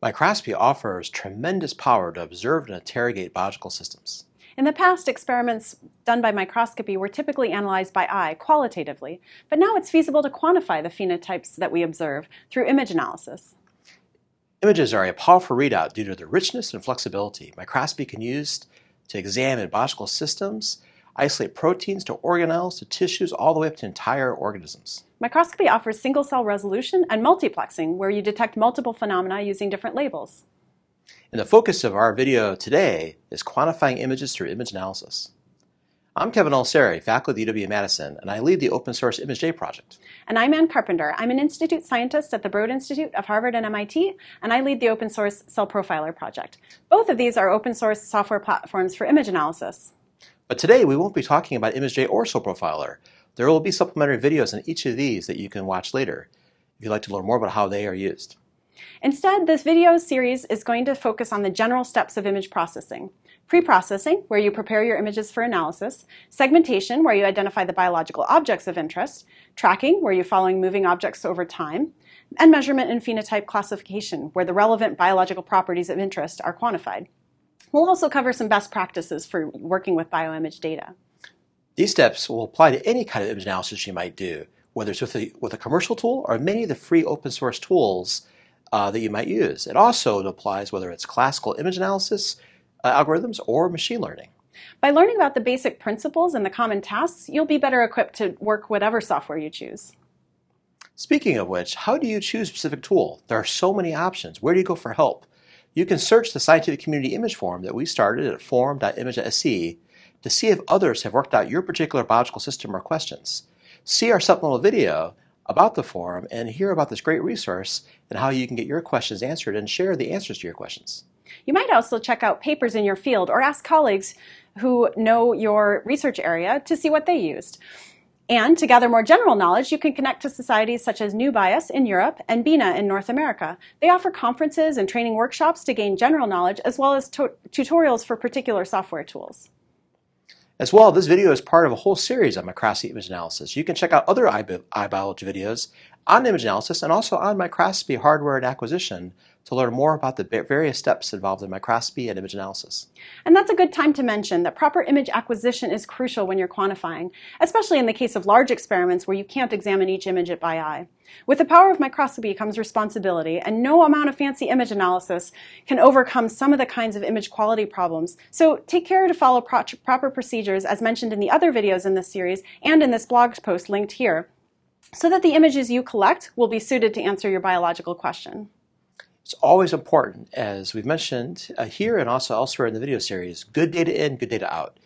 Microscopy offers tremendous power to observe and interrogate biological systems. In the past, experiments done by microscopy were typically analyzed by eye qualitatively, but now it's feasible to quantify the phenotypes that we observe through image analysis. Images are a powerful readout due to their richness and flexibility. Microscopy can use to examine biological systems, isolate proteins to organelles to tissues, all the way up to entire organisms. Microscopy offers single cell resolution and multiplexing, where you detect multiple phenomena using different labels. And the focus of our video today is quantifying images through image analysis. I'm Kevin Eliceiri, faculty at UW-Madison, and I lead the open source ImageJ project. And I'm Anne Carpenter. I'm an institute scientist at the Broad Institute of Harvard and MIT, and I lead the open source Cell Profiler project. Both of these are open source software platforms for image analysis. But today we won't be talking about ImageJ or Cell Profiler. There will be supplementary videos on each of these that you can watch later if you'd like to learn more about how they are used. Instead, this video series is going to focus on the general steps of image processing. Pre-processing, where you prepare your images for analysis. Segmentation, where you identify the biological objects of interest. Tracking, where you're following moving objects over time. And measurement and phenotype classification, where the relevant biological properties of interest are quantified. We'll also cover some best practices for working with bioimage data. These steps will apply to any kind of image analysis you might do, whether it's with a, with a commercial tool or many of the free open source tools uh, that you might use. It also applies whether it's classical image analysis uh, algorithms or machine learning. By learning about the basic principles and the common tasks, you'll be better equipped to work whatever software you choose. Speaking of which, how do you choose a specific tool? There are so many options. Where do you go for help? You can search the Scientific Community Image Forum that we started at forum.image.sc to see if others have worked out your particular biological system or questions. See our supplemental video about the forum and hear about this great resource and how you can get your questions answered and share the answers to your questions. You might also check out papers in your field or ask colleagues who know your research area to see what they used. And to gather more general knowledge, you can connect to societies such as NEUBIAS in Europe and BINA in North America. They offer conferences and training workshops to gain general knowledge as well as tutorials for particular software tools. As well, this video is part of a whole series on microscopy image analysis. You can check out other iBiology videos on image analysis and also on microscopy hardware and acquisition to learn more about the various steps involved in microscopy and image analysis. And that's a good time to mention that proper image acquisition is crucial when you're quantifying, especially in the case of large experiments where you can't examine each image at by eye. With the power of microscopy comes responsibility, and no amount of fancy image analysis can overcome some of the kinds of image quality problems. So take care to follow pro proper procedures as mentioned in the other videos in this series and in this blog post linked here, so that the images you collect will be suited to answer your biological question. It's always important, as we've mentioned uh, here and also elsewhere in the video series, good data in, good data out.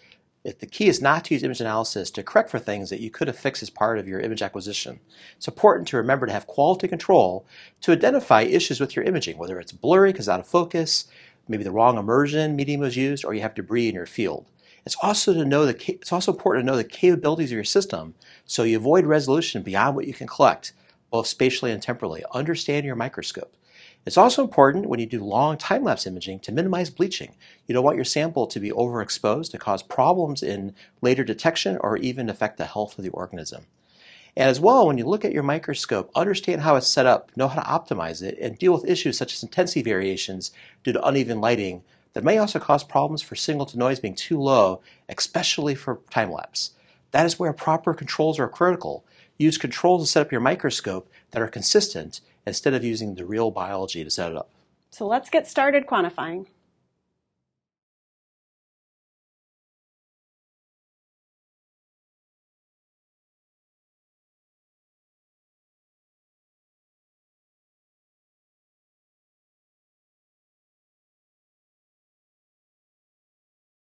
If the key is not to use image analysis to correct for things that you could have fixed as part of your image acquisition. It's important to remember to have quality control to identify issues with your imaging, whether it's blurry because out of focus, maybe the wrong immersion medium was used, or you have debris in your field. It's also to know the it's also important to know the capabilities of your system so you avoid resolution beyond what you can collect, both spatially and temporally. Understand your microscope. It's also important when you do long time-lapse imaging to minimize bleaching. You don't want your sample to be overexposed to cause problems in later detection or even affect the health of the organism. And as well, when you look at your microscope, understand how it's set up, know how to optimize it, and deal with issues such as intensity variations due to uneven lighting that may also cause problems for signal to noise being too low, especially for time-lapse. That is where proper controls are critical. Use controls to set up your microscope that are consistent instead of using the real biology to set it up. So let's get started quantifying.